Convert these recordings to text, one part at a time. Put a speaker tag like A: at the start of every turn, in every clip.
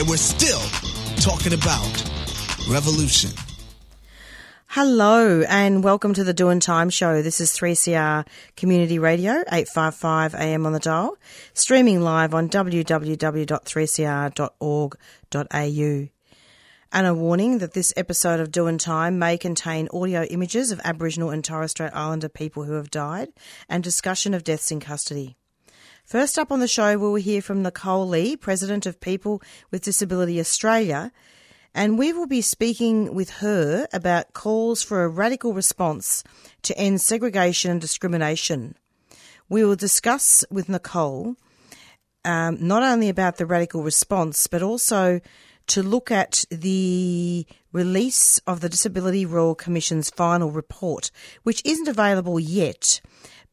A: and we're still talking about revolution.
B: Hello and welcome to the Doing Time Show. This is 3CR Community Radio, 855 AM on the dial, streaming live on www.3cr.org.au. And a warning that this episode of Doing Time may contain audio images of Aboriginal and Torres Strait Islander people who have died and discussion of deaths in custody. First up on the show, we will hear from Nicole Lee, President of People with Disability Australia, and we will be speaking with her about calls for a radical response to end segregation and discrimination. We will discuss with Nicole um, not only about the radical response, but also to look at the release of the Disability Royal Commission's final report, which isn't available yet.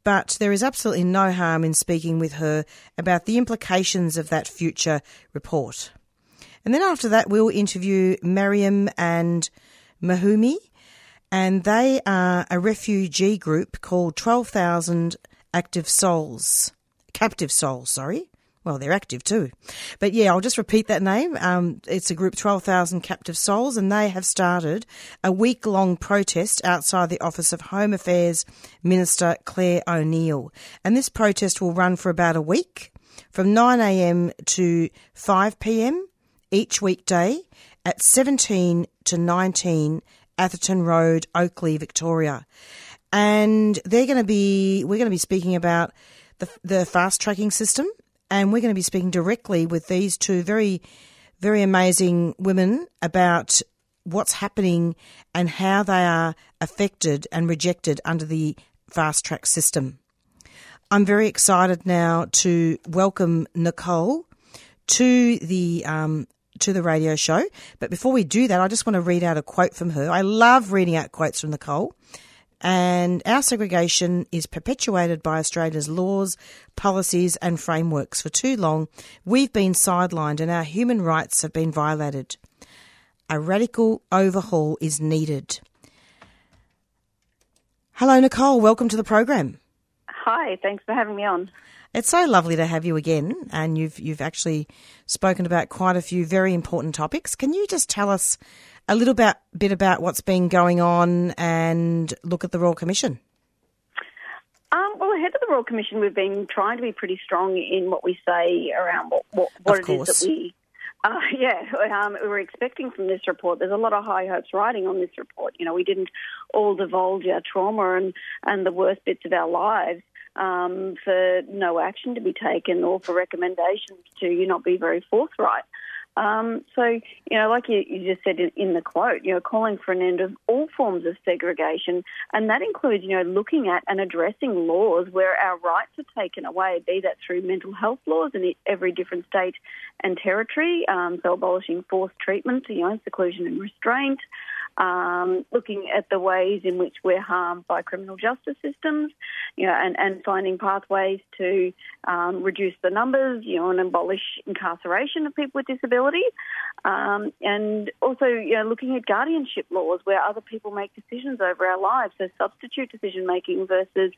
B: But there is absolutely no harm in speaking with her about the implications of that future report. And then after that, we'll interview Maryam and Mahumi, and they are a refugee group called 12,000 Active Souls. Captive Souls, sorry. Well, they're active too. But yeah, I'll just repeat that name. Um, it's a group 12,000 Captive Souls, and they have started a week long protest outside the office of Home Affairs Minister Clare O'Neill. And this protest will run for about a week from 9am to 5pm each weekday at 17 to 19 Atherton Road, Oakleigh, Victoria. And they're going to be, we're going to be speaking about the, the fast tracking system and we're going to be speaking directly with these two very, very amazing women about what's happening and how they are affected and rejected under the fast track system. I'm very excited now to welcome Nicole to the um, to the radio show. But before we do that, I just want to read out a quote from her. I love reading out quotes from Nicole. And our segregation is perpetuated by Australia's laws, policies, and frameworks. For too long, we've been sidelined and our human rights have been violated. A radical overhaul is needed. Hello, Nicole. Welcome to the program.
C: Hi, thanks for having me on.
B: It's so lovely to have you again, and you've you've actually spoken about quite a few very important topics. Can you just tell us a little bit, bit about what's been going on and look at the Royal Commission?
C: Um, well, ahead of the Royal Commission, we've been trying to be pretty strong in what we say around what, what, what it is that we. Uh, yeah, um, we were expecting from this report. There's a lot of high hopes riding on this report. You know, we didn't all divulge our trauma and, and the worst bits of our lives um, for no action to be taken or for recommendations to you not be very forthright. Um, so, you know, like you, you just said in, in, the quote, you know, calling for an end of all forms of segregation, and that includes, you know, looking at and addressing laws where our rights are taken away, be that through mental health laws in every different state and territory, um, so abolishing forced treatment, you know, seclusion and restraint, um, looking at the ways in which we're harmed by criminal justice systems, you know, and, and finding pathways to um, reduce the numbers, you know, and abolish incarceration of people with disabilities, um, and also, you know, looking at guardianship laws where other people make decisions over our lives, so substitute decision making versus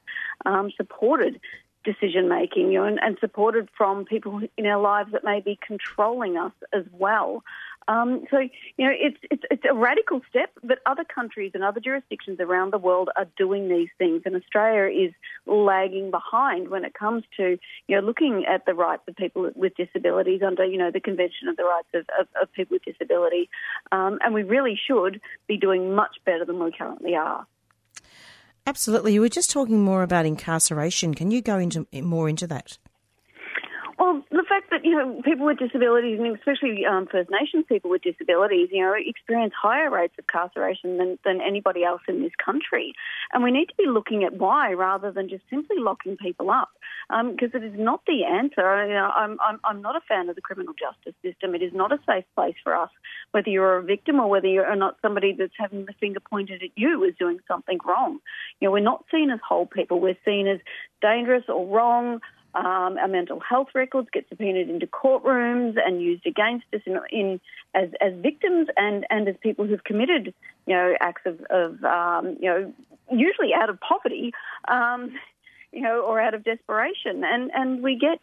C: um, supported decision making, you know, and, and supported from people in our lives that may be controlling us as well. Um, so, you know, it's, it's, it's a radical step, but other countries and other jurisdictions around the world are doing these things, and Australia is lagging behind when it comes to, you know, looking at the rights of people with disabilities under, you know, the Convention of the Rights of, of, of People with Disability. Um, and we really should be doing much better than we currently are.
B: Absolutely. You were just talking more about incarceration. Can you go into more into that?
C: Well, the fact that you know people with disabilities, and especially um, First Nations people with disabilities, you know, experience higher rates of incarceration than, than anybody else in this country, and we need to be looking at why rather than just simply locking people up, because um, it is not the answer. You know, I'm, I'm I'm not a fan of the criminal justice system. It is not a safe place for us, whether you're a victim or whether you're not somebody that's having the finger pointed at you as doing something wrong. You know, we're not seen as whole people. We're seen as dangerous or wrong um, our mental health records get subpoenaed into courtrooms and used against us in, in as, as victims and, and as people who've committed, you know, acts of, of um, you know, usually out of poverty, um, you know, or out of desperation. And, and we get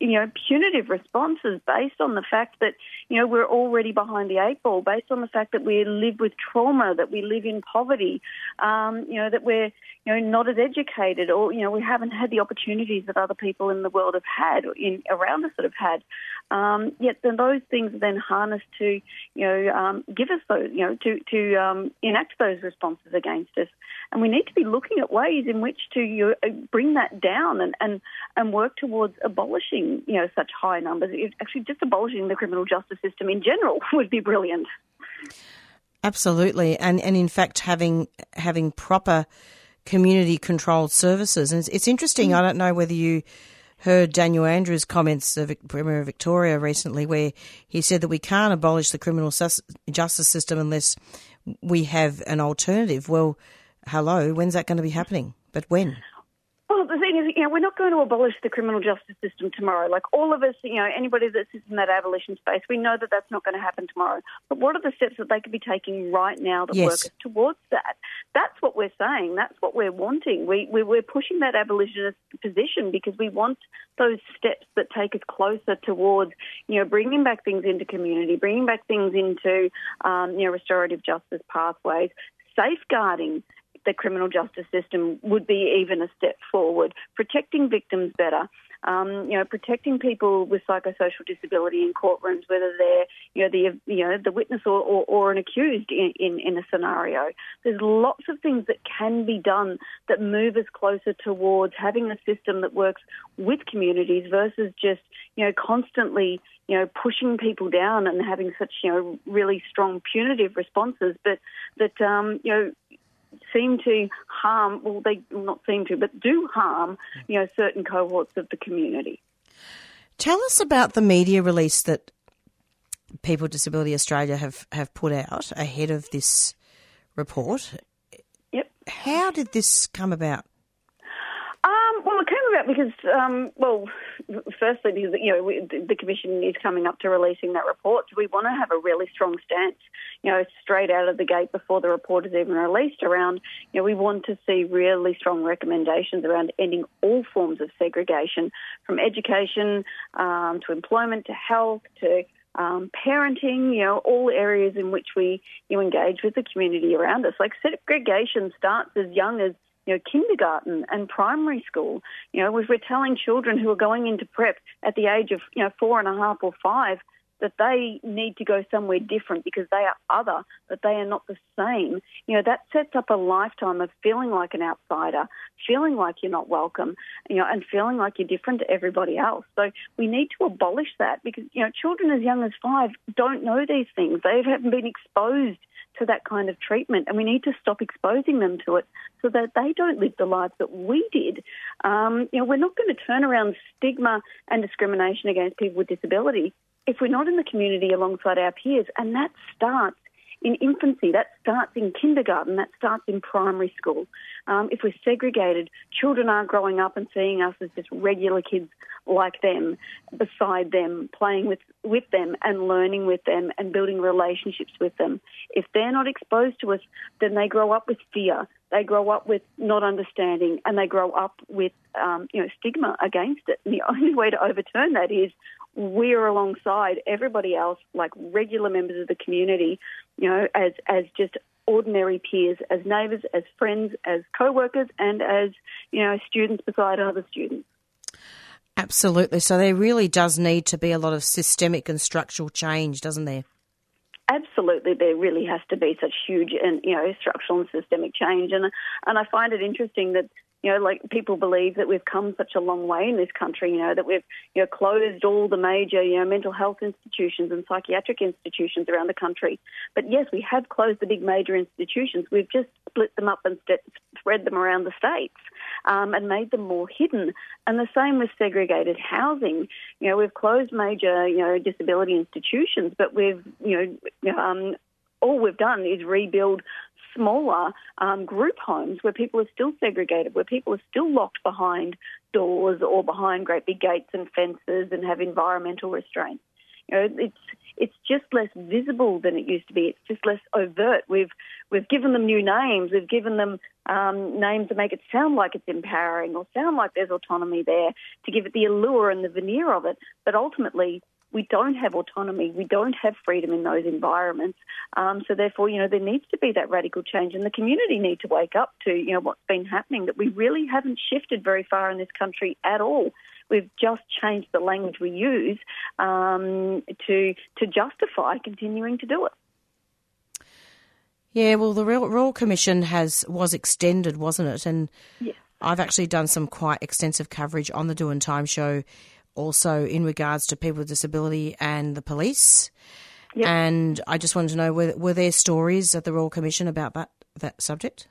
C: you know, punitive responses based on the fact that, you know, we're already behind the eight ball, based on the fact that we live with trauma, that we live in poverty, um, you know, that we're, you know, not as educated or, you know, we haven't had the opportunities that other people in the world have had, in, around us that have had. Um, yet then those things are then harnessed to, you know, um, give us those, you know, to, to um, enact those responses against us. And we need to be looking at ways in which to you know, bring that down and, and, and work towards abolishing, you know, such high numbers. Actually, just abolishing the criminal justice system in general would be brilliant.
B: Absolutely, and and in fact, having having proper community controlled services, and it's, it's interesting. Mm. I don't know whether you heard Daniel Andrews' comments, the Premier of Victoria, recently, where he said that we can't abolish the criminal justice system unless we have an alternative. Well, hello, when's that going to be happening? But when?
C: Well, the thing is, you know, we're not going to abolish the criminal justice system tomorrow. Like all of us, you know, anybody that sits in that abolition space, we know that that's not going to happen tomorrow. But what are the steps that they could be taking right now that yes. work towards that? That's what we're saying. That's what we're wanting. We, we, we're pushing that abolitionist position because we want those steps that take us closer towards, you know, bringing back things into community, bringing back things into, um, you know, restorative justice pathways, safeguarding the criminal justice system would be even a step forward, protecting victims better. Um, you know, protecting people with psychosocial disability in courtrooms, whether they're, you know, the, you know, the witness or, or, or an accused in, in, in, a scenario. There's lots of things that can be done that move us closer towards having a system that works with communities versus just, you know, constantly, you know, pushing people down and having such, you know, really strong punitive responses, but that, um, you know, seem to harm, well, they not seem to, but do harm, you know, certain cohorts of the community.
B: Tell us about the media release that People with Disability Australia have, have put out ahead of this report.
C: Yep.
B: How did this come about?
C: Um, well, about because, um, well, firstly, because you know we, the commission is coming up to releasing that report, we want to have a really strong stance, you know, straight out of the gate before the report is even released. Around, you know, we want to see really strong recommendations around ending all forms of segregation, from education um, to employment to health to um, parenting, you know, all areas in which we you engage with the community around us. Like segregation starts as young as you know, kindergarten and primary school. You know, if we're telling children who are going into prep at the age of, you know, four and a half or five that they need to go somewhere different because they are other, that they are not the same, you know, that sets up a lifetime of feeling like an outsider, feeling like you're not welcome, you know, and feeling like you're different to everybody else. So we need to abolish that because, you know, children as young as five don't know these things. They haven't been exposed that kind of treatment, and we need to stop exposing them to it so that they don't live the lives that we did. Um, you know, we're not going to turn around stigma and discrimination against people with disability if we're not in the community alongside our peers, and that starts in infancy, that starts in kindergarten, that starts in primary school. Um, if we're segregated, children aren't growing up and seeing us as just regular kids like them, beside them, playing with, with them and learning with them and building relationships with them. If they're not exposed to us, then they grow up with fear. They grow up with not understanding, and they grow up with um, you know stigma against it. And the only way to overturn that is we are alongside everybody else, like regular members of the community, you know, as as just ordinary peers, as neighbours, as friends, as co-workers, and as you know, students beside other students.
B: Absolutely. So there really does need to be a lot of systemic and structural change, doesn't there?
C: Absolutely, there really has to be such huge and you know structural and systemic change, and and I find it interesting that you know, like people believe that we've come such a long way in this country, you know, that we've, you know, closed all the major, you know, mental health institutions and psychiatric institutions around the country. But yes, we have closed the big major institutions. We've just split them up and st- spread them around the states um, and made them more hidden. And the same with segregated housing. You know, we've closed major, you know, disability institutions, but we've, you know, um, all we've done is rebuild smaller um, group homes where people are still segregated, where people are still locked behind doors or behind great big gates and fences and have environmental restraints. You know, it's it's just less visible than it used to be. It's just less overt. We've we've given them new names. We've given them um, names to make it sound like it's empowering or sound like there's autonomy there to give it the allure and the veneer of it. But ultimately, we don't have autonomy, we don't have freedom in those environments. Um, so therefore, you know, there needs to be that radical change, and the community need to wake up to you know what's been happening. That we really haven't shifted very far in this country at all. We've just changed the language we use um, to to justify continuing to do it.
B: Yeah, well, the Royal Commission has was extended, wasn't it? And. I've actually done some quite extensive coverage on the Doin' Time show also in regards to people with disability and the police. Yep. And I just wanted to know were, were there stories at the Royal Commission about that that subject?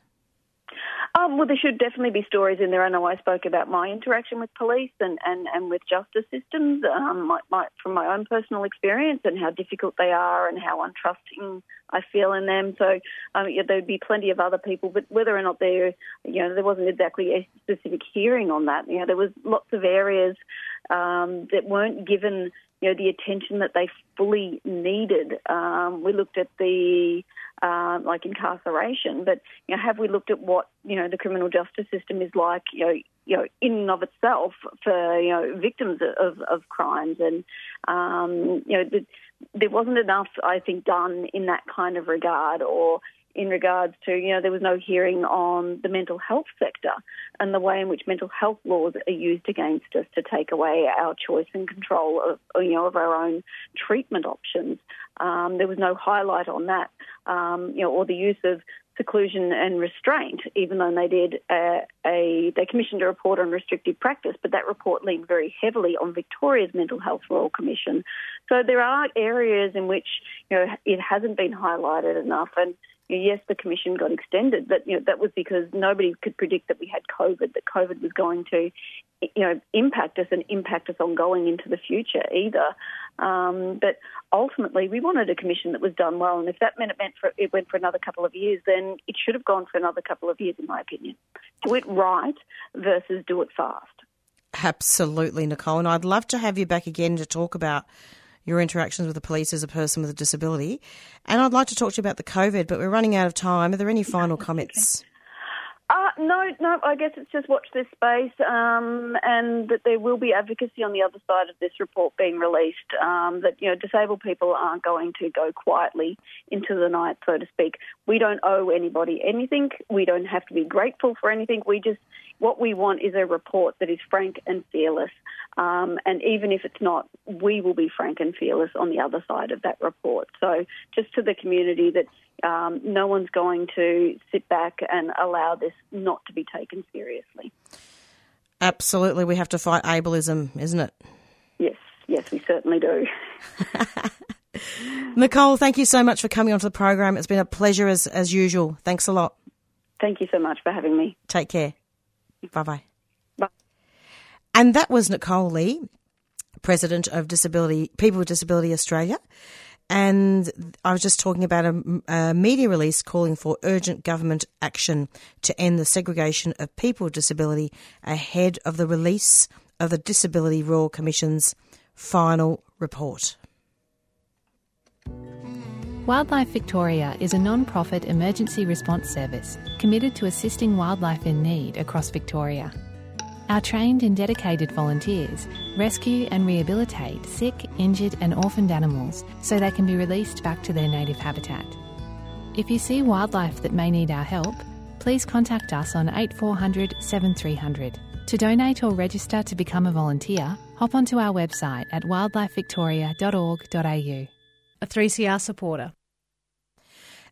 C: Um, well, there should definitely be stories in there. I know I spoke about my interaction with police and, and, and with justice systems um, my, my, from my own personal experience and how difficult they are and how untrusting I feel in them. So um, yeah, there'd be plenty of other people, but whether or not there, you know, there wasn't exactly a specific hearing on that. You know, there was lots of areas um, that weren't given you know the attention that they fully needed. Um, we looked at the uh, like incarceration, but you know, have we looked at what you know the criminal justice system is like? You know, you know, in and of itself for you know victims of, of crimes, and um, you know, the, there wasn't enough, I think, done in that kind of regard, or in regards to, you know, there was no hearing on the mental health sector and the way in which mental health laws are used against us to take away our choice and control of, you know, of our own treatment options. Um, there was no highlight on that, um, you know, or the use of seclusion and restraint, even though they did a, a, they commissioned a report on restrictive practice, but that report leaned very heavily on Victoria's Mental Health Royal Commission. So there are areas in which you know it hasn't been highlighted enough, and yes, the commission got extended, but you know that was because nobody could predict that we had COVID, that COVID was going to, you know, impact us and impact us on going into the future either. Um, but ultimately, we wanted a commission that was done well, and if that meant it meant for it went for another couple of years, then it should have gone for another couple of years, in my opinion. Do it right versus do it fast.
B: Absolutely, Nicole, and I'd love to have you back again to talk about your interactions with the police as a person with a disability. And I'd like to talk to you about the COVID, but we're running out of time. Are there any final comments?
C: Uh, no, no. I guess it's just watch this space, um, and that there will be advocacy on the other side of this report being released. Um, that you know, disabled people aren't going to go quietly into the night, so to speak. We don't owe anybody anything. We don't have to be grateful for anything. We just what we want is a report that is frank and fearless. Um, and even if it's not, we will be frank and fearless on the other side of that report. So, just to the community that um, no one's going to sit back and allow this not to be taken seriously.
B: Absolutely. We have to fight ableism, isn't it?
C: Yes, yes, we certainly do.
B: Nicole, thank you so much for coming onto the program. It's been a pleasure as, as usual. Thanks a lot.
C: Thank you so much for having me.
B: Take care. Bye bye.
C: Bye.
B: And that was Nicole Lee, President of Disability People with Disability Australia. And I was just talking about a, a, media release calling for urgent government action to end the segregation of people with disability ahead of the release of the Disability Royal Commission's final report.
D: Wildlife Victoria is a non profit emergency response service committed to assisting wildlife in need across Victoria. Our trained and dedicated volunteers rescue and rehabilitate sick, injured, and orphaned animals so they can be released back to their native habitat. If you see wildlife that may need our help, please contact us on 8400 7300. To donate or register to become a volunteer, hop onto our website at wildlifevictoria.org.au.
E: A 3CR supporter.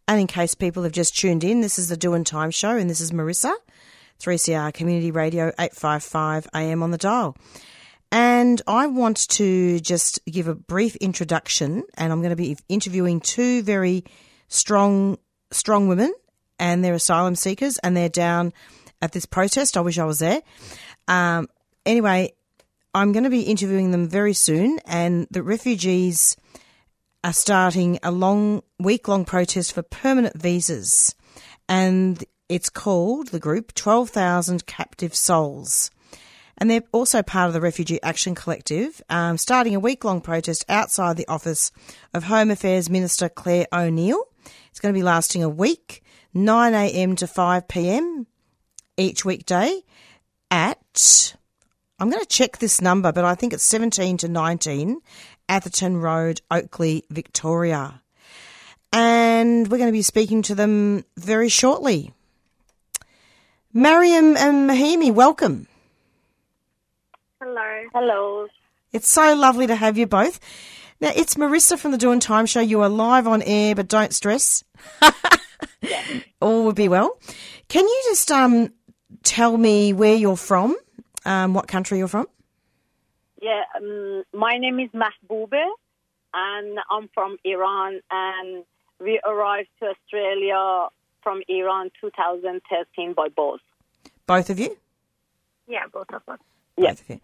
B: And in case people have just tuned in, this is the Doing Time show, and this is Marissa. 3CR Community Radio 855 AM on the dial. And I want to just give a brief introduction, and I'm going to be interviewing two very strong, strong women, and they're asylum seekers, and they're down at this protest. I wish I was there. Um, anyway, I'm going to be interviewing them very soon, and the refugees are starting a long, week long protest for permanent visas. And it's called, the group, 12,000 Captive Souls. And they're also part of the Refugee Action Collective, um, starting a week long protest outside the office of Home Affairs Minister Claire O'Neill. It's going to be lasting a week, 9am to 5pm each weekday at, I'm going to check this number, but I think it's 17 to 19 Atherton Road, Oakleigh, Victoria. And we're going to be speaking to them very shortly. Maryam and Mahimi, welcome.
F: Hello. Hello.
B: It's so lovely to have you both. Now, it's Marissa from the Doing Time Show. You are live on air, but don't stress. yeah. All will be well. Can you just um, tell me where you're from, um, what country you're from?
F: Yeah, um, my name is Mahboobeh, and I'm from Iran, and we arrived to Australia from Iran 2013 by both.
B: Both of you?
F: Yeah, both of us.
B: Both of you.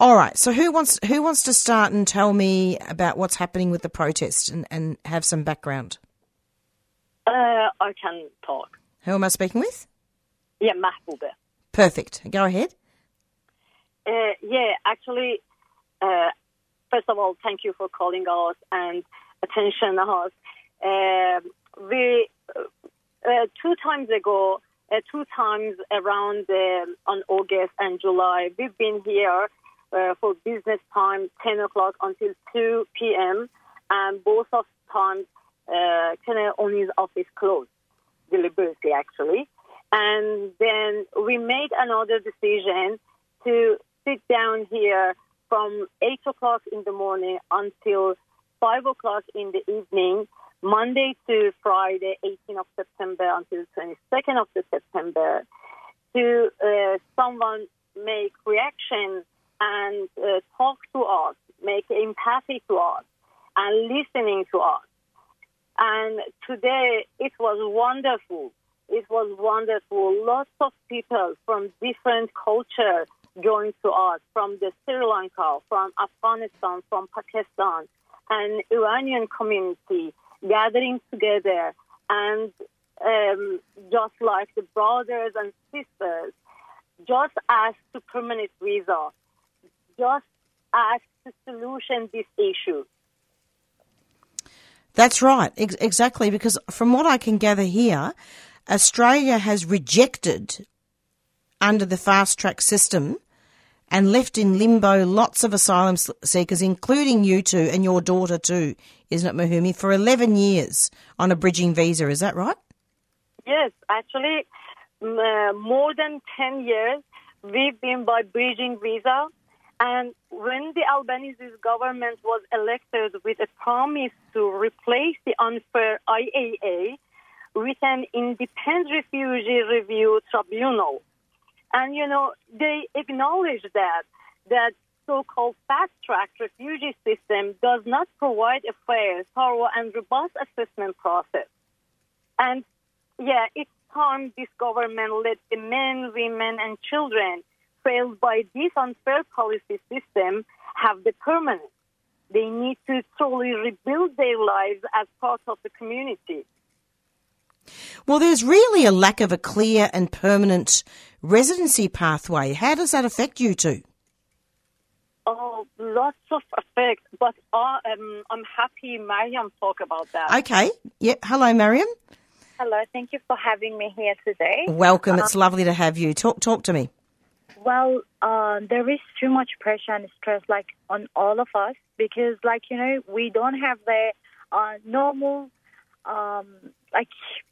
B: All right. So who wants who wants to start and tell me about what's happening with the protest and, and have some background?
F: Uh, I can talk.
B: Who am I speaking with?
F: Yeah, Mahboobeh.
B: Perfect. Go ahead.
F: Uh, yeah, actually, uh, first of all, thank you for calling us and attention us. Uh, we uh, two times ago, uh, two times around um, on August and July, we've been here uh, for business time, 10 o'clock until 2 p.m. And both of times, uh, O'Neill's office closed deliberately, actually. And then we made another decision to sit down here from 8 o'clock in the morning until 5 o'clock in the evening Monday to Friday, 18th of September until 22nd of September, to uh, someone make reaction and uh, talk to us, make empathy to us, and listening to us. And today it was wonderful. It was wonderful. Lots of people from different cultures joined to us, from the Sri Lanka, from Afghanistan, from Pakistan, and Iranian community gathering together and um, just like the brothers and sisters, just ask to permanent visa, just ask to solution this issue.
B: That's right, ex- exactly. Because from what I can gather here, Australia has rejected under the fast track system and left in limbo lots of asylum seekers, including you two and your daughter too, isn't it, Mahumi, for 11 years on a bridging visa. Is that right?
F: Yes, actually, uh, more than 10 years we've been by bridging visa. And when the Albanese government was elected with a promise to replace the unfair IAA with an independent refugee review tribunal, and, you know, they acknowledge that, that so-called fast-track refugee system does not provide a fair, thorough, and robust assessment process. And, yeah, it's time this government let the men, women, and children failed by this unfair policy system have the permanent. They need to truly rebuild their lives as part of the community.
B: Well, there's really a lack of a clear and permanent residency pathway. How does that affect you two?
F: Oh, lots of effects, but uh, um, I'm happy Maryam talk about that.
B: Okay. Yeah. Hello, Maryam.
G: Hello. Thank you for having me here today.
B: Welcome. it's lovely to have you. Talk talk to me.
G: Well, uh, there is too much pressure and stress, like on all of us, because, like you know, we don't have the uh, normal, um, like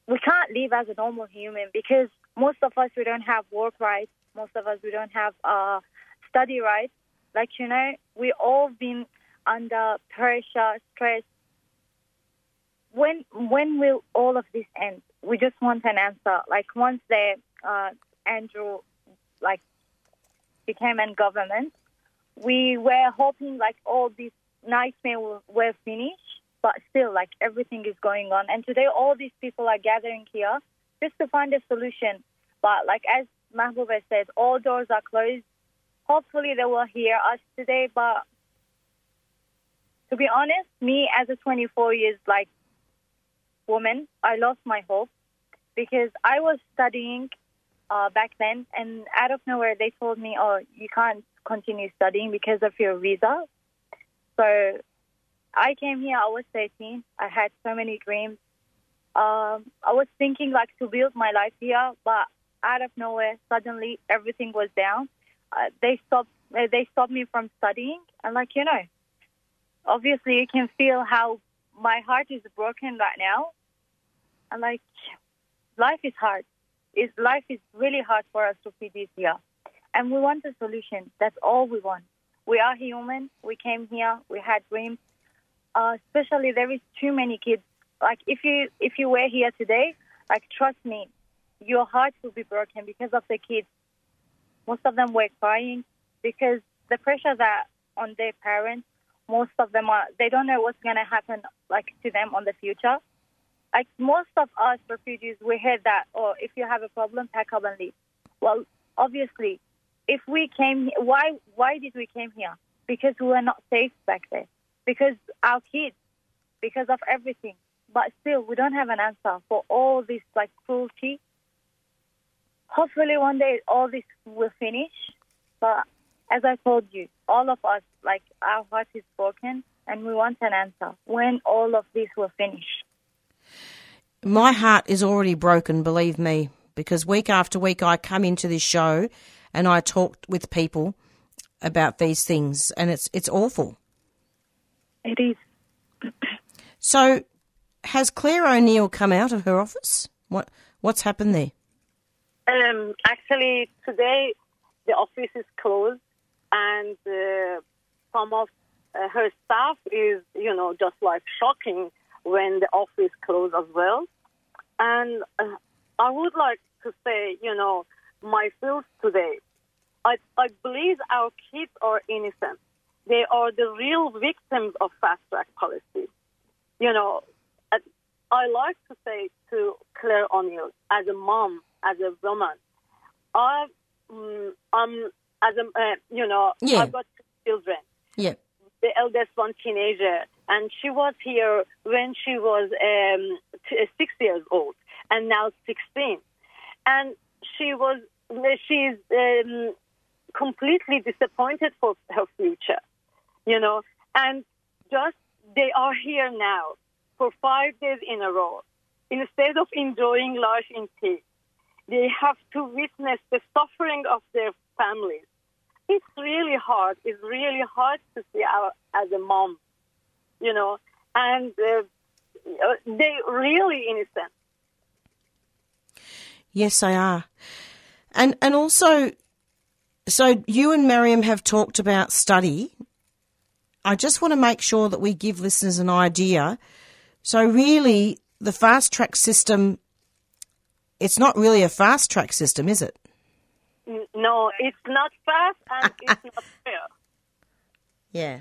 G: we can't live as a normal human because most of us we don't have work rights. Most of us we don't have uh, study rights. Like you know, we all been under pressure, stress. When when will all of this end? We just want an answer. Like once the uh, Andrew like became in government, we were hoping like all these nightmares were finished, but still like everything is going on. And today all these people are gathering here just to find a solution. But like as Mahboobeh said, all doors are closed. Hopefully they will hear us today. But to be honest, me as a 24 years like woman, I lost my hope because I was studying uh, back then, and out of nowhere they told me, "Oh, you can't continue studying because of your visa." So I came here. I was 13. I had so many dreams. Um, I was thinking like to build my life here, but out of nowhere, suddenly everything was down. Uh, they stopped. Uh, they stopped me from studying, and like you know, obviously you can feel how my heart is broken right now. And like, life is hard is life is really hard for us refugees here, and we want a solution. That's all we want. We are human. We came here. We had dreams. Uh, especially there is too many kids. Like if you if you were here today, like trust me, your heart will be broken because of the kids. Most of them were crying because the pressure that on their parents. Most of them are they don't know what's going to happen like to them on the future like most of us refugees, we heard that, oh, if you have a problem, pack up and leave. Well, obviously, if we came, why why did we came here? Because we were not safe back there. Because our kids, because of everything. But still, we don't have an answer for all this like cruelty. Hopefully, one day all this will finish. But as I told you, all of us, like our heart is broken, and we want an answer when all of this will finish
B: my heart is already broken, believe me, because week after week I come into this show and I talk with people about these things, and it's it's awful.
G: It is.
B: so, has Claire O'Neill come out of her office? What what's happened there?
F: Um, actually, today the office is closed, and uh, some of uh, her staff is, you know, just like shocking when the office closed as well. And uh, I would like to say, you know, my feels today. I, I believe our kids are innocent. They are the real victims of fast track policy. You know, I like to say to Claire O'Neill, as a mom, as a woman, I, um, I'm, as a, uh, you know, yeah. I've got two children.
B: Yeah.
F: The eldest one, teenager, and she was here when she was um, t- uh, six years old, and now 16. And she was, she's um, completely disappointed for her future, you know. And just they are here now for five days in a row. Instead of enjoying life in peace, they have to witness the suffering of their families. It's really hard. It's really hard to see our, as a mom you know, and uh, they really innocent.
B: Yes, they are, and and also, so you and Maryam have talked about study. I just want to make sure that we give listeners an idea. So really, the fast track system, it's not really a fast track system, is it?
F: No, it's not fast and it's not fair.
B: Yeah.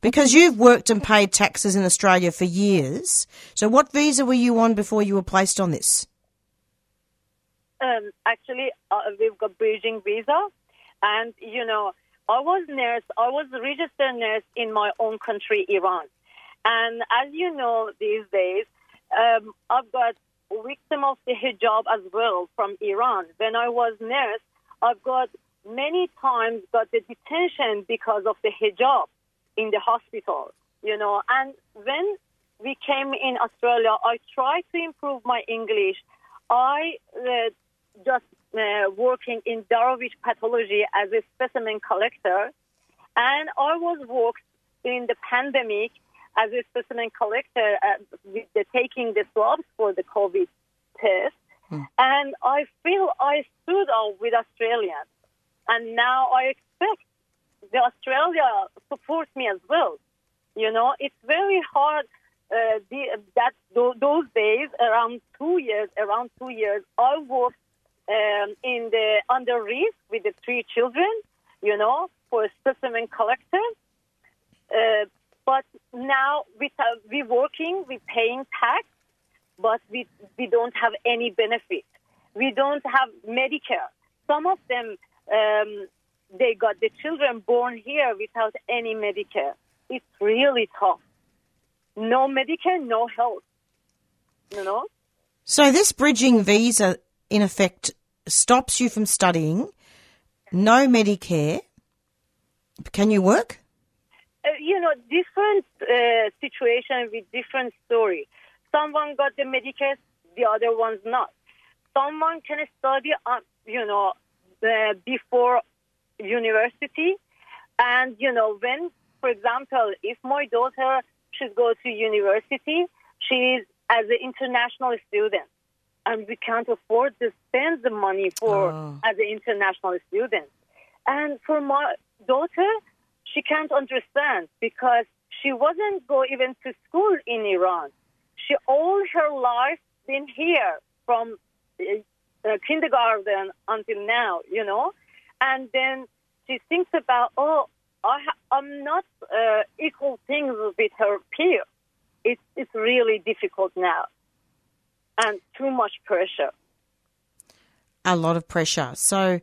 B: Because you've worked and paid taxes in Australia for years. So what visa were you on before you were placed on this?
F: Um, actually, uh, we've got bridging visa. And, you know, I was nurse. I was a registered nurse in my own country, Iran. And as you know, these days, um, I've got victim of the hijab as well from Iran. When I was nurse, I've got many times got the detention because of the hijab in the hospital, you know. And when we came in Australia, I tried to improve my English. I uh, just uh, working in Dorevitch pathology as a specimen collector, and I was worked in the pandemic as a specimen collector uh, with the, taking the swabs for the COVID test. Hmm. And I feel I stood out with Australians. And now I expect the Australia support me as well. You know, it's very hard. Uh, the, that those days, around two years, around two years, I worked um, in the under risk with the three children. You know, for a specimen collector. Uh, but now we we working, we paying tax, but we we don't have any benefit. We don't have Medicare. Some of them um, they got the children born here without any Medicare. It's really tough. No Medicare, no health. You know.
B: So this bridging visa, in effect, stops you from studying. No Medicare. Can you work?
F: Uh, you know, different uh, situation with different story. Someone got the Medicare, the other one's not. Someone can study, uh, you know, uh, before university, and you know, when, for example, if my daughter should go to university, she's as an international student, and we can't afford to spend the money for oh. as an international student. And for my daughter, she can't understand because she wasn't go even to school in Iran. She all her life been here from uh, uh, kindergarten until now, you know, and then she thinks about, oh, I ha- I'm not uh, equal things with her peer. It's it's really difficult now, and too much pressure.
B: A lot of pressure. So,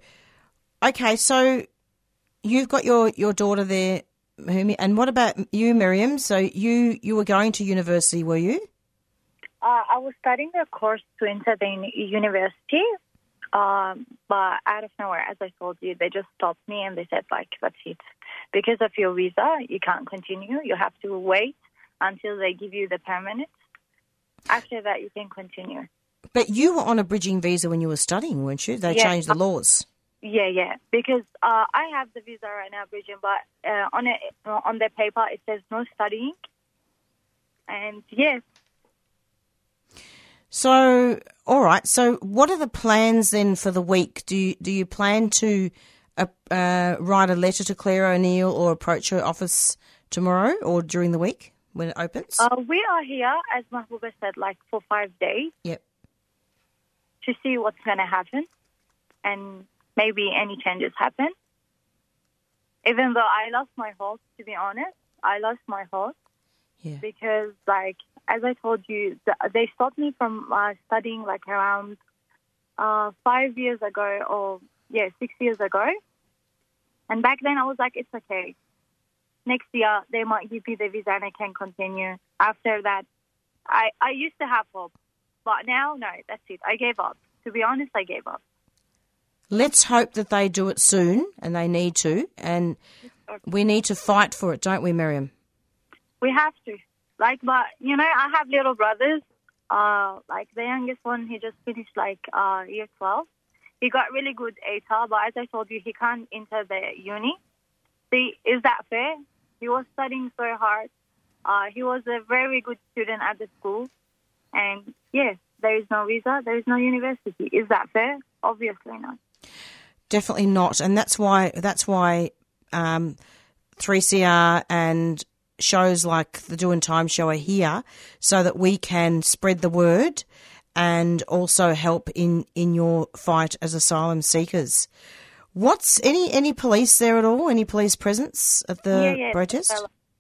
B: okay, so you've got your, your daughter there, and what about you, Miriam? So you you were going to university, were you?
G: Uh, I was studying a course to enter the university, um, but out of nowhere, as I told you, they just stopped me and they said, like, that's it. Because of your visa, you can't continue. You have to wait until they give you the permanent. After that, you can continue.
B: But you were on a bridging visa when you were studying, weren't you? They changed the laws.
G: Yeah, yeah. Because uh, I have the visa right now, Bridget, but uh, on it on the paper it says no studying, and yes.
B: So, all right. So, what are the plans then for the week? Do you, do you plan to uh, uh, write a letter to Claire O'Neill or approach her office tomorrow or during the week when it opens?
G: Uh, we are here, as Mahboobeh said, like for five days.
B: Yep.
G: To see what's going to happen, and maybe any changes happen. Even though I lost my horse, to be honest, I lost my horse
B: yeah.
G: because, like, as I told you, they stopped me from uh, studying like around uh, five years ago, or yeah, six years ago. And back then, I was like, it's okay. Next year, they might give me the visa and I can continue. After that, I I used to have hope, but now, no, that's it. I gave up. To be honest, I gave up.
B: Let's hope that they do it soon, and they need to, and we need to fight for it, don't we, Miriam?
G: We have to. Like, but you know, I have little brothers. Uh, like the youngest one, he just finished like uh, year twelve. He got really good ATAR, but as I told you, he can't enter the uni. See, is that fair? He was studying so hard. Uh, he was a very good student at the school, and yes, there is no visa, there is no university. Is that fair? Obviously not.
B: Definitely not, and that's why that's why um, 3CR and shows like the Doing Time show are here, so that we can spread the word and also help in in your fight as asylum seekers. What's any any police there at all? Any police presence at the
G: yeah, yeah.
B: protest?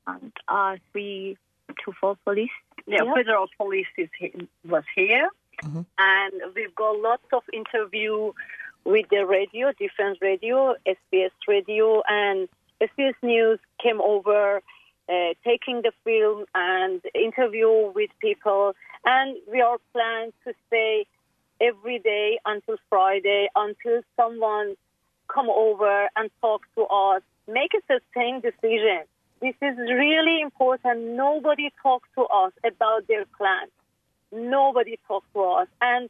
G: And uh, three two four police.
F: Yeah, yeah. federal police is was here, mm-hmm. and we've got lots of interview with the radio, different radio, SBS radio, and SBS News came over, uh, taking the film and interview with people. And we are planning to stay every day until Friday, until someone come over and talk to us, make a sustained decision. This is really important. Nobody talks to us about their plans. Nobody talks to us. And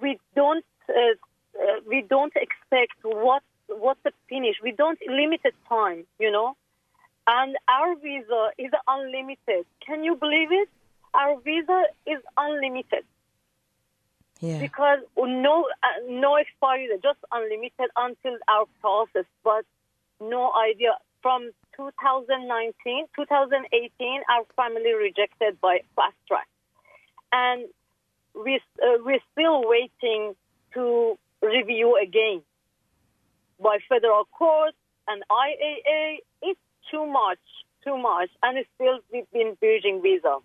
F: we don't uh, uh, we don't expect what what's the finish. We don't limited time, you know, and our visa is unlimited. Can you believe it? Our visa is unlimited.
B: Yeah.
F: Because no uh, no expiry, just unlimited until our process, but no idea from 2019, 2018, our family rejected by fast track, and we uh, we're still waiting to review again by federal court and IAA. It's too much, too much, and still we've been purging visa.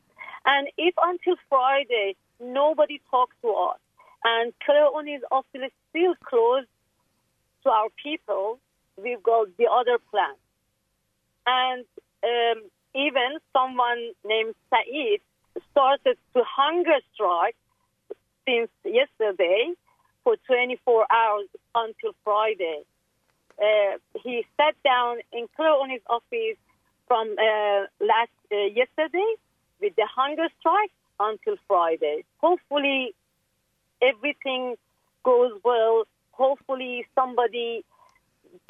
F: And if until Friday nobody talks to us, and office is still closed to our people, we've got the other plan. And um, even someone named Saeed started to hunger strike since yesterday for 24 hours until Friday. Uh, he sat down in Claire office from uh, last uh, yesterday with the hunger strike until Friday. Hopefully, everything goes well. Hopefully, somebody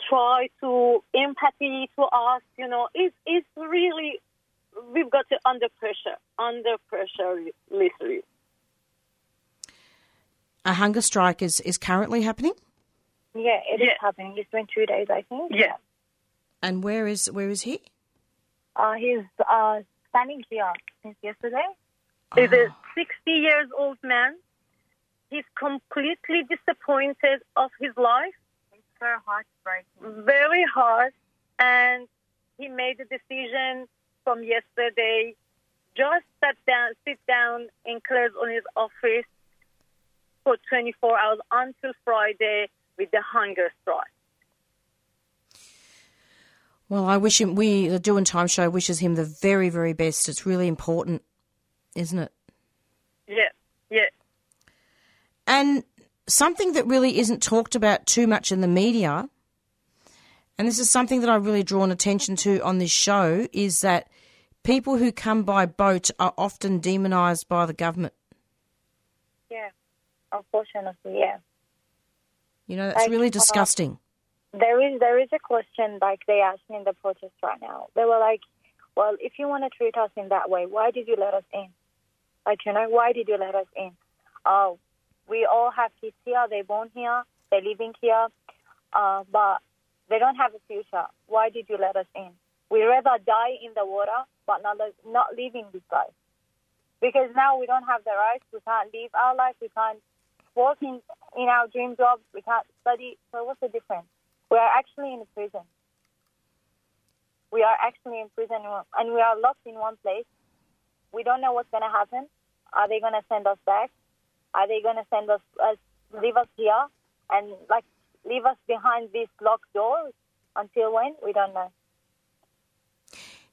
F: try to empathy to us. You know, it's it's really we've got to under pressure, under pressure, literally.
B: A hunger strike is, is currently happening.
G: Yeah, it
F: Yeah.
G: is happening. It's been two days, I think.
F: Yeah.
B: And where is where is he?
G: Uh, he's uh, standing here since yesterday.
F: He's a ah. 60 years old man. He's completely disappointed of his life.
G: It's very heartbreaking.
F: very hard and he made a decision from yesterday just sat down sit down in Claire's on his office for 24 hours until Friday with the hunger strike.
B: Well, I wish him. We the Doing Time show wishes him the very very best. It's really important, isn't it?
F: Yeah, yeah.
B: And something that really isn't talked about too much in the media, and this is something that I've really drawn attention to on this show, is that people who come by boat are often demonised by the government.
G: Yeah, unfortunately, yeah.
B: You know, that's
G: Like,
B: really
G: uh,
B: disgusting.
G: There is there is a question like they asked me in the protest right now. They were like, "Well, if you want to treat us in that way, why did you let us in? Like, you know, why did you let us in? Oh, we all have kids here. They're born here. They're living here, uh, but they don't have a future. Why did you let us in? We rather die in the water, but not not living this life. Because now we don't have the rights. We can't live our life. We can't work in, in our dream jobs. We can't study. So what's the difference? We are actually in prison. We are actually in prison and we are locked in one place. We don't know what's going to happen. Are they going to send us back? Are they going to send us, us, leave us here and like leave us behind these locked doors until when? We don't know.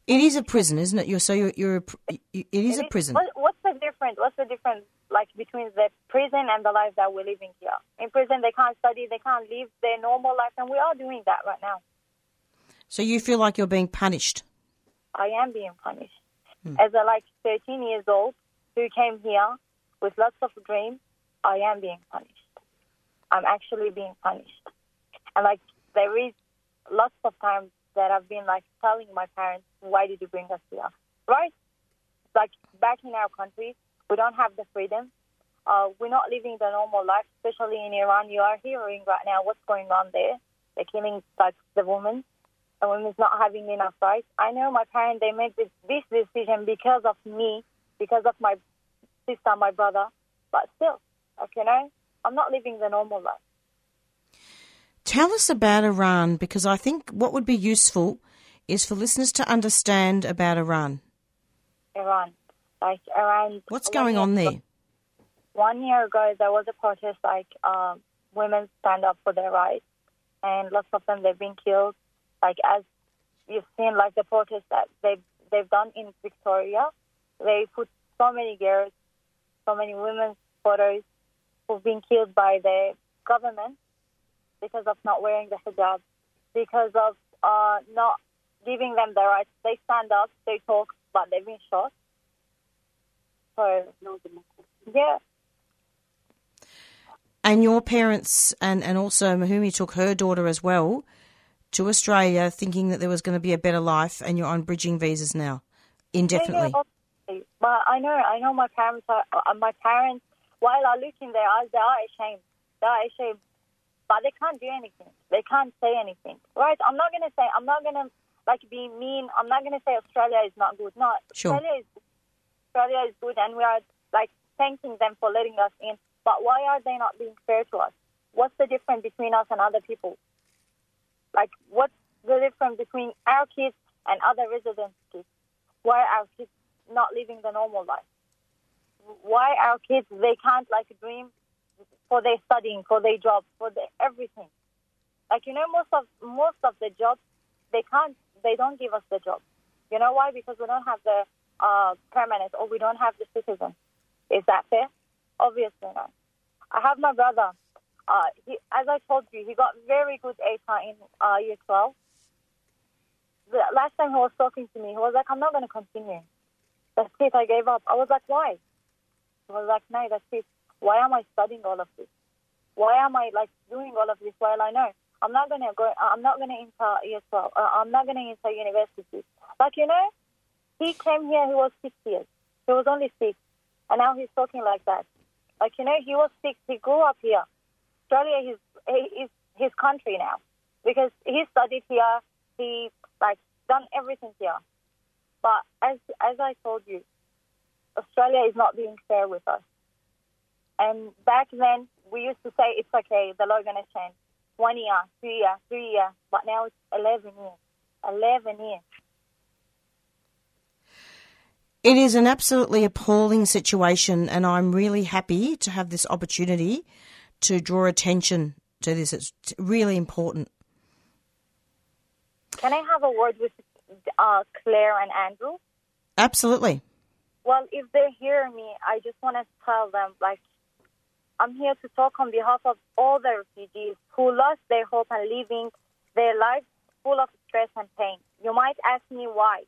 B: It is a prison, isn't it? You're so you're, you're a, pr- it is a
G: It
B: prison.
G: What, what's the difference? What's the difference like between the prison and the life that we're living here? In prison, they can't study, they can't live their normal life, and we are doing that right now.
B: So you feel like you're being punished.
G: I am being punished. As a like 13 years old who came here with lots of dreams, I am being punished. I'm actually being punished. And like there is lots of times that I've been like telling my parents, why did you bring us here? Right? Like back in our country, we don't have the freedom. Uh, we're not living the normal life, especially in Iran. You are hearing right now what's going on there. They're killing like the women the women's not having enough rights. I know my parents they made this, this decision because of me, because of my sister, my brother. But still, like you know, I'm not living the normal life.
B: Tell us about Iran because I think what would be useful is for listeners to understand about Iran.
G: Iran, like Iran.
B: What's going on
G: ago-
B: there?
G: One year ago, there was a protest like um, women stand up for their rights, and lots of them they've been killed. Like as you've seen, like the protest that they've they've done in Victoria, they put so many girls, so many women's photos who've been killed by the government because of not wearing the hijab, because of uh, not giving them the rights. They stand up, they talk, but they've been shot. So yeah,
B: And your parents and, and also Mahumi took her daughter as well to Australia thinking that there was going to be a better life and you're on bridging visas now indefinitely.
G: Yeah, yeah, but I know, I know my parents are, uh, my parents, while I look in their eyes, they are ashamed. They are ashamed. But they can't do anything. They can't say anything. Right? I'm not going to say, I'm not going to like be mean. I'm not going to say Australia is not good. No,
B: sure.
G: Australia is Australia is good, and we are like thanking them for letting us in. But why are they not being fair to us? What's the difference between us and other people? Like, what's the difference between our kids and other residents' kids? Why are our kids not living the normal life? Why our kids they can't like dream for their studying, for their job, for their everything? Like you know, most of most of the jobs they can't, they don't give us the job. You know why? Because we don't have the uh, permanent or we don't have the citizen. Is that fair? Obviously not. I have my brother. Uh, he, as I told you, he got very good ATAR in uh, year 12. The last time he was talking to me, he was like, I'm not going to continue. That's it, I gave up. I was like, why? He was like, no, that's it. Why am I studying all of this? Why am I like doing all of this while I know? I'm not gonna go. I'm not gonna enter year 12. Uh, I'm not gonna enter university. Like you know, he came here. He was six years. He was only six, and now he's talking like that. Like you know, he was six. He grew up here. Australia is is his country now because he studied here. He like done everything here. But as as I told you, Australia is not being fair with us. And back then, we used to say it's okay. The law is gonna change one year, two year, three year, but now it's 11 years. 11 years.
B: It is an absolutely appalling situation, and I'm really happy to have this opportunity to draw attention to this. It's really important.
G: Can I have a word with uh, Claire and Andrew?
B: Absolutely.
G: Well, if they hear me, I just want to tell them, like, I'm here to talk on behalf of all the refugees who lost their hope and living their lives full of stress and pain. You might ask me why.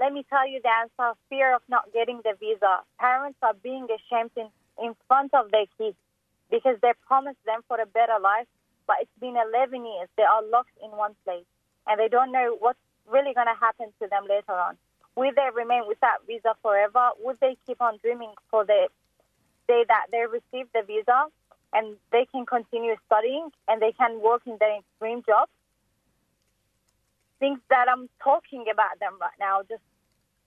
G: Let me tell you the answer fear of not getting the visa. Parents are being ashamed in, in front of their kids because they promised them for a better life, but it's been 11 years. They are locked in one place and they don't know what's really going to happen to them later on. Will they remain without visa forever? Would they keep on dreaming for the day that they received the visa and they can continue studying and they can work in their dream job. Things that I'm talking about them right now, just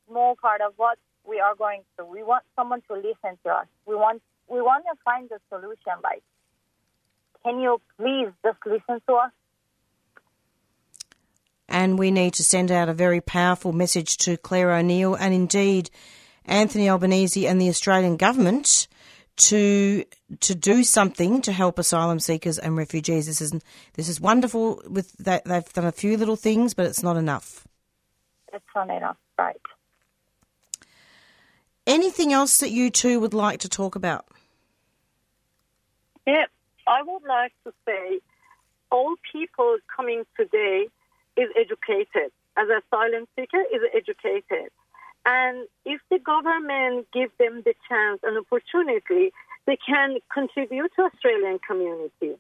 G: small part of what we are going through. We want someone to listen to us. We want we want to find a solution. Like, can you please just listen to us?
B: And we need to send out a very powerful message to Claire O'Neill and indeed Anthony Albanese and the Australian government to to do something to help asylum seekers and refugees. This is this is wonderful. With that, they've done a few little things, but it's not enough.
G: It's not enough, right?
B: Anything else that you two would like to talk about?
F: Yeah, I would like to say all people coming today is educated. As a asylum seeker, is educated. And if the government give them the chance and opportunity, they can contribute to Australian community.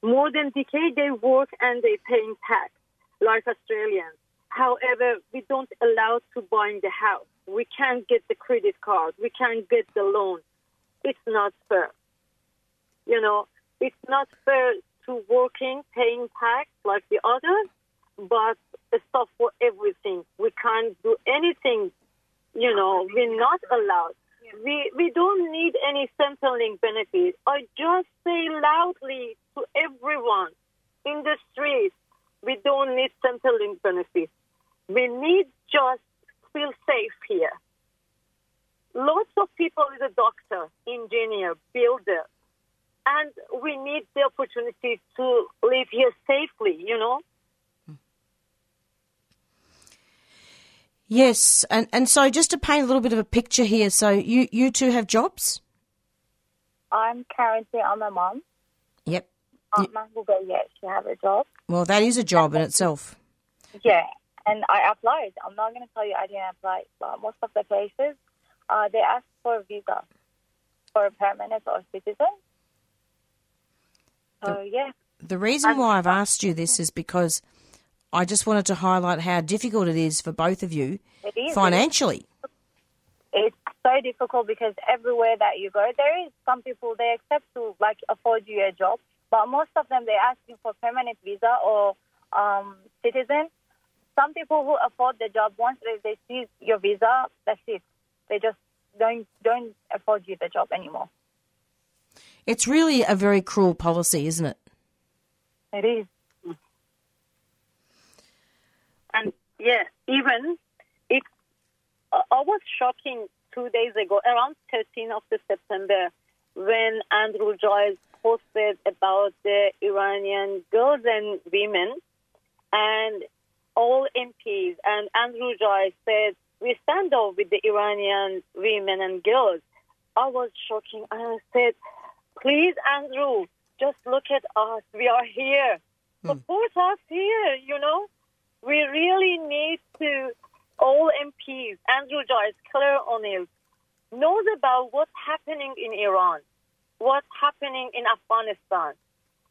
F: More than decade they work and they paying tax like Australians. However, we don't allow to buy the house. We can't get the credit card. We can't get the loan. It's not fair. You know, it's not fair to working, paying tax like the others, but stop for everything. We can't do anything. You know, we're not allowed. We we don't need any Centrelink benefit. I just say loudly to everyone in the streets, we don't need Centrelink benefits. We need just feel safe here. Lots of people is a doctor, engineer, builder, and we need the opportunity to live here safely. You know.
B: Yes, and and so just to paint a little bit of a picture here, so you you two have jobs.
G: I'm currently I'm a mom.
B: Yep.
G: Aunt Mahboobeh, yes, she have a job.
B: Well, that is a job in itself.
G: Yeah, and I applied. I'm not going to tell you I didn't apply, but most of the places, uh, they ask for a visa for a permanent or citizen. So
B: the,
G: yeah.
B: The reason why I've asked you this is because I just wanted to highlight how difficult it is for both of you financially.
G: It's so difficult because everywhere that you go, there is some people they accept to like afford you a job, but most of them they ask you for permanent visa or um, citizen. Some people who afford the job once they, they see your visa, that's it. They just don't don't afford you the job anymore.
B: It's really a very cruel policy, isn't it?
G: It is.
F: And yeah, even it, I was shocking two days ago, around 13th of the September, when Andrew Joyce posted about the Iranian girls and women, and all MPs and Andrew Joyce said, "We stand up with the Iranian women and girls." I was shocking, I said, "Please, Andrew, just look at us. We are here. Hmm. Support us here, you know. We really need to, all MPs, Andrew Joyce, Claire O'Neill, knows about what's happening in Iran, what's happening in Afghanistan.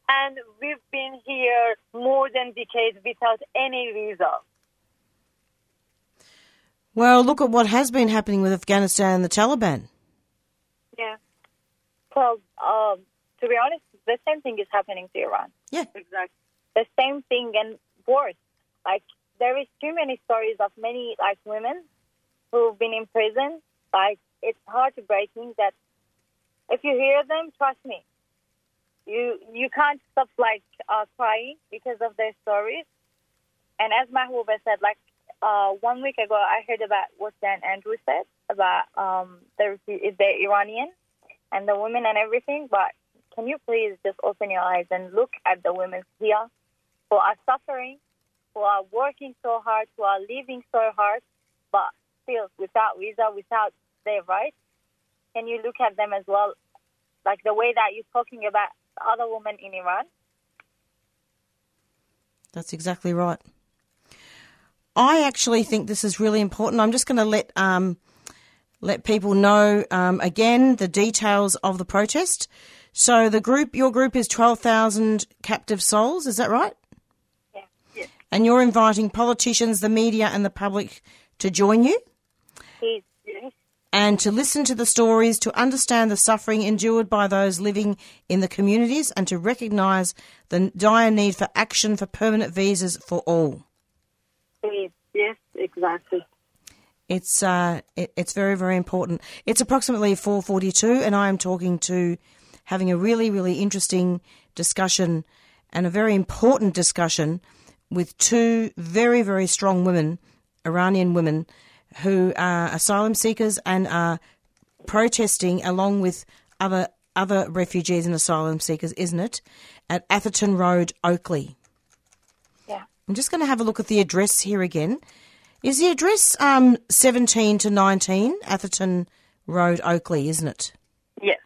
F: And we've been here more than decades without any visa.
B: Well, look at what has been happening with Afghanistan and the Taliban.
G: Yeah. Well, um, to be honest, the same thing is happening to Iran.
B: Yeah.
F: Exactly.
G: The same thing and worse. Like there is too many stories of many like women who've been in prison. Like it's hard to break in that if you hear them, trust me, you you can't stop like uh, crying because of their stories. And as Mahboobeh said, like uh, one week ago, I heard about what Dan Andrew said about um, the the Iranian and the women and everything. But can you please just open your eyes and look at the women here who are suffering, who are working so hard, who are living so hard, but still without visa, without their rights? Can you look at them as well, like the way that you're talking about other women in Iran?
B: That's exactly right. I actually think this is really important. I'm just going to let um, let people know um, again the details of the protest. So the group, your group is twelve thousand captive souls. Is that right?
G: Yeah. yeah.
B: And you're inviting politicians, the media, and the public to join you.
G: Yes.
B: And to listen to the stories, to understand the suffering endured by those living in the communities, and to recognise the dire need for action for permanent visas for all.
F: Please. Yes, exactly.
B: It's uh, it, it's very very important. It's approximately four forty two, and I am talking to, having a really really interesting discussion, and a very important discussion, with two very very strong women, Iranian women, who are asylum seekers and are protesting along with other other refugees and asylum seekers, isn't it? At Atherton Road, Oakleigh.
G: Yeah.
B: I'm just going to have a look at the address here again. Is the address um, 17 to 19 Atherton Road, Oakleigh, isn't it?
F: Yes.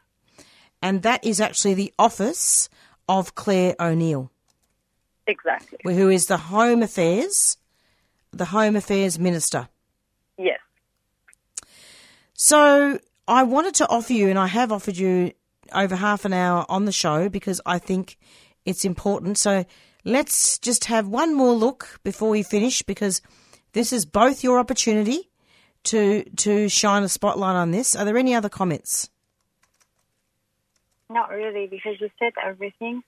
B: And that is actually the office of Claire O'Neill.
F: Exactly.
B: Who is the Home Affairs, the Home Affairs Minister.
F: Yes.
B: So I wanted to offer you, and I have offered you over half an hour on the show because I think it's important. So let's just have one more look before we finish because this is both your opportunity to to shine a spotlight on this. Are there any other comments?
G: Not really, because you said everything.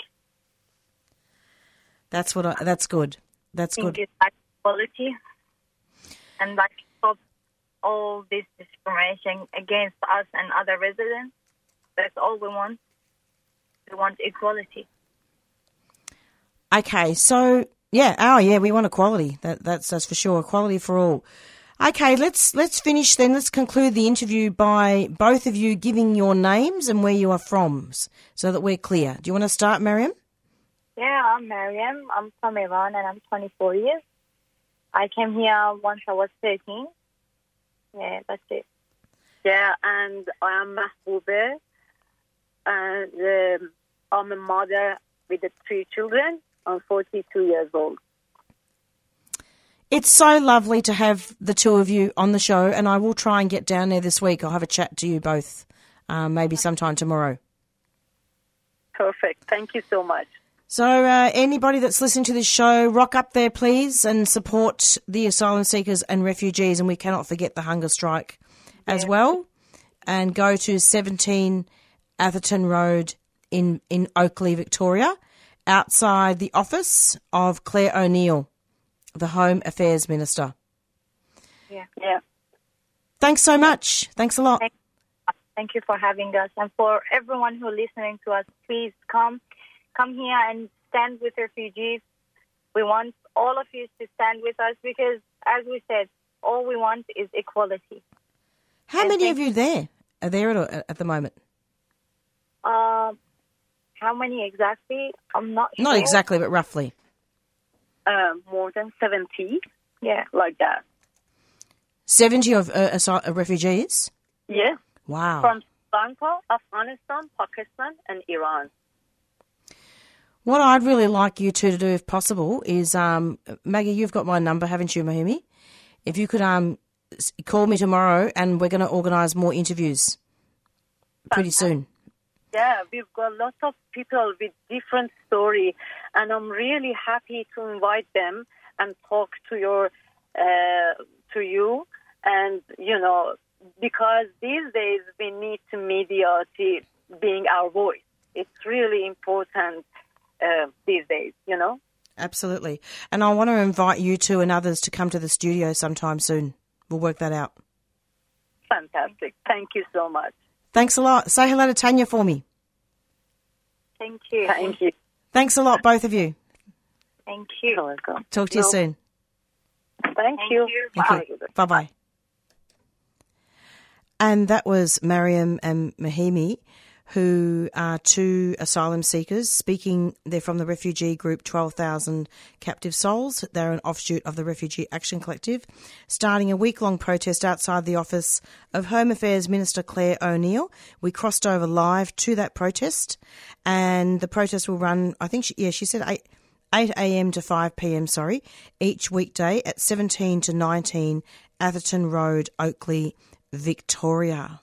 B: That's what. I, that's good. That's good.
G: It's like quality, and like stop all this discrimination against us and other residents. That's all we want. We want equality.
B: Okay, so yeah, oh yeah, we want equality. That that's that's for sure. Equality for all. Okay, let's let's finish then. Let's conclude the interview by both of you giving your names and where you are from, so that we're clear. Do you want to start, Maryam?
G: Yeah, I'm Maryam. I'm from Iran and I'm 24 years. I came here once I was 13. Yeah, that's it.
F: Yeah, and I am Mahboobeh, and um, I'm a mother with three children. I'm 42 years old.
B: It's so lovely to have the two of you on the show, and I will try and get down there this week. I'll have a chat to you both, um, maybe sometime tomorrow.
F: perfect. Thank you so much.
B: So, uh, anybody that's listening to this show, rock up there, please, and support the asylum seekers and refugees. And we cannot forget the hunger strike yeah. as well. And go to 17 Atherton Road in, in Oakleigh, Victoria, outside the office of Claire O'Neill, the Home Affairs Minister.
G: Yeah. Yeah.
B: Thanks so much. Thanks a lot.
G: Thank, thank you for having us. And for everyone who is listening to us, please come come here and stand with refugees. We want all of you to stand with us because, as we said, all we want is equality.
B: How and many of you there are there at, at the moment?
G: Uh, how many exactly? I'm not
B: Not exactly, but roughly.
F: Uh, more than 70. Yeah, like that.
B: 70 of uh, uh, refugees?
F: Yeah.
B: Wow.
F: From Sri Lanka, Afghanistan, Pakistan, and Iran.
B: What I'd really like you two to do, if possible, is um, Maggie, you've got my number, haven't you, Mahimi? If you could um, call me tomorrow, and we're going to organise more interviews pretty soon.
F: Yeah, we've got lots of people with different story, and I'm really happy to invite them and talk to your uh, to you, and you know, because these days we need to media to being our voice. It's really important uh, these days, you know?
B: Absolutely. And I want to invite you two and others to come to the studio sometime soon. We'll work that out.
F: Fantastic. Thank you so much.
B: Thanks a lot. Say hello to Tanya for me.
G: Thank you.
F: Thank you.
B: Thanks a lot, both of you.
G: Thank you.
F: welcome.
B: Talk to no. you soon.
F: Thank, Thank you. you.
B: Bye. Bye bye. And that was Maryam and Mahimi who are two asylum seekers speaking. They're from the refugee group 12,000 Captive Souls. They're an offshoot of the Refugee Action Collective, starting a week long protest outside the office of Home Affairs Minister Claire O'Neil. We crossed over live to that protest, and the protest will run, I think, she, yeah, she said 8. 8 a.m. to 5 p.m. Sorry, each weekday at 17 to 19 Atherton Road, Oakleigh, Victoria.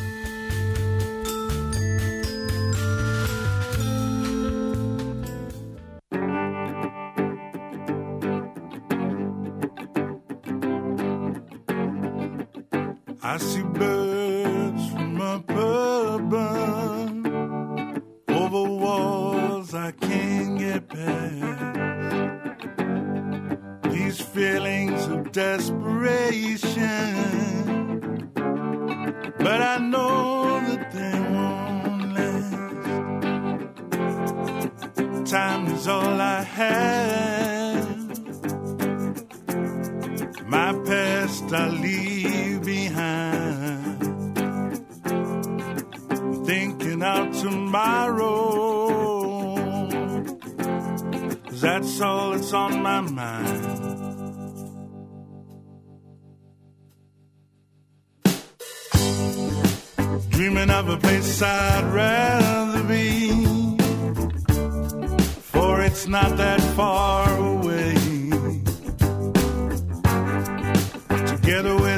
H: Dreaming of a place I'd rather be. For it's not that far away. together with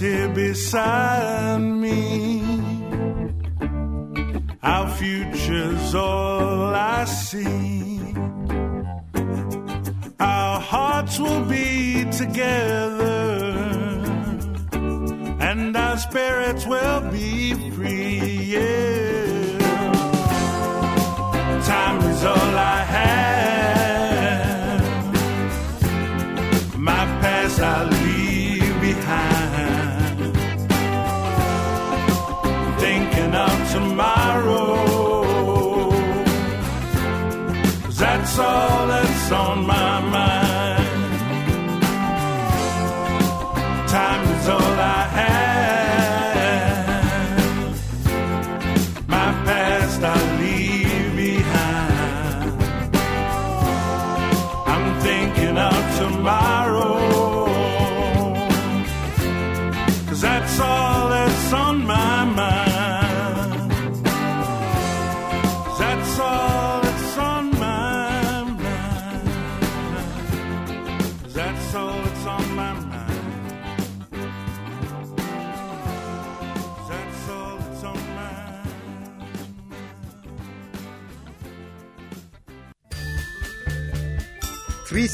H: here beside me. Our future's all I see. Our hearts will be together, and our spirits will be free. Yeah. Time is all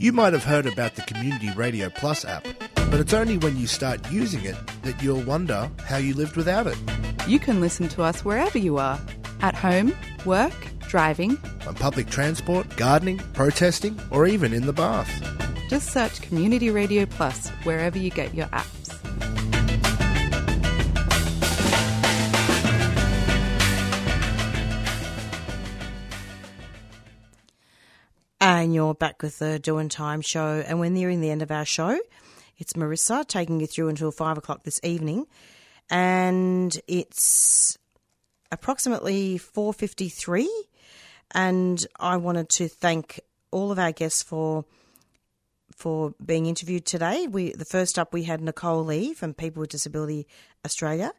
I: You might have heard about the Community Radio Plus app, but it's only when you start using it that you'll wonder how you lived without it.
J: You can listen to us wherever you are at home, work, driving.
I: On public transport, gardening, protesting, or even in the bath.
J: Just search Community Radio Plus wherever you get your apps.
B: And you're back with the Doing Time show, and we're nearing the end of our show. It's Marissa taking you through until five o'clock this evening, and it's approximately four fifty three. And I wanted to thank all of our guests for for being interviewed today. We the first up we had Nicole Lee from People with Disability Australia,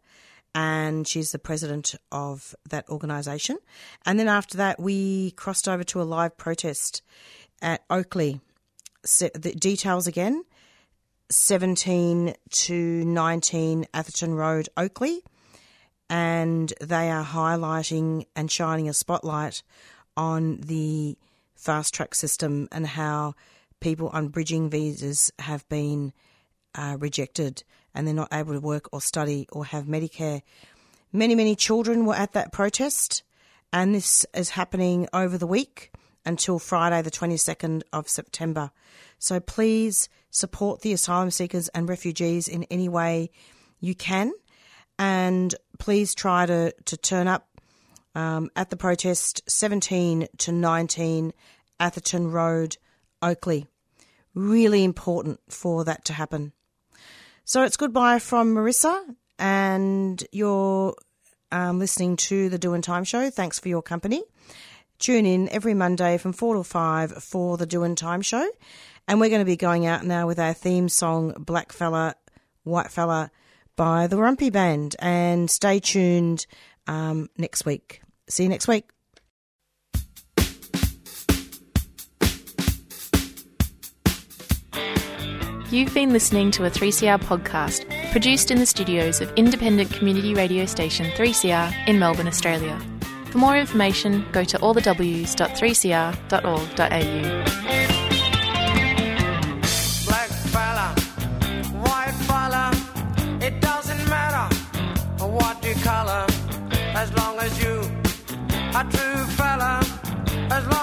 B: and she's the president of that organisation. And then after that, we crossed over to a live protest at Oakleigh. So the details again: seventeen to nineteen Atherton Road, Oakleigh, and they are highlighting and shining a spotlight on the fast track system and how people on bridging visas have been uh, rejected and they're not able to work or study or have Medicare. Many, many children were at that protest, and this is happening over the week until Friday, the 22nd of September. So please support the asylum seekers and refugees in any way you can, and please try to, to turn up um, at the protest 17 to 19 Atherton Road, Oakleigh. Really important for that to happen. So it's goodbye from Marissa, and you're um, listening to the Doing Time Show. Thanks for your company. Tune in every Monday from 4 to 5 for the Doing Time Show. And we're going to be going out now with our theme song, Black Fella, White Fella, by the Warumpi Band. And stay tuned um, next week. See you next week.
K: You've been listening to a 3CR podcast produced in the studios of independent community radio station 3CR in Melbourne, Australia. For more information, go to allthews.3cr.org.au.
L: Black fella, white fella, it doesn't matter what you color, as long as you true fella, as long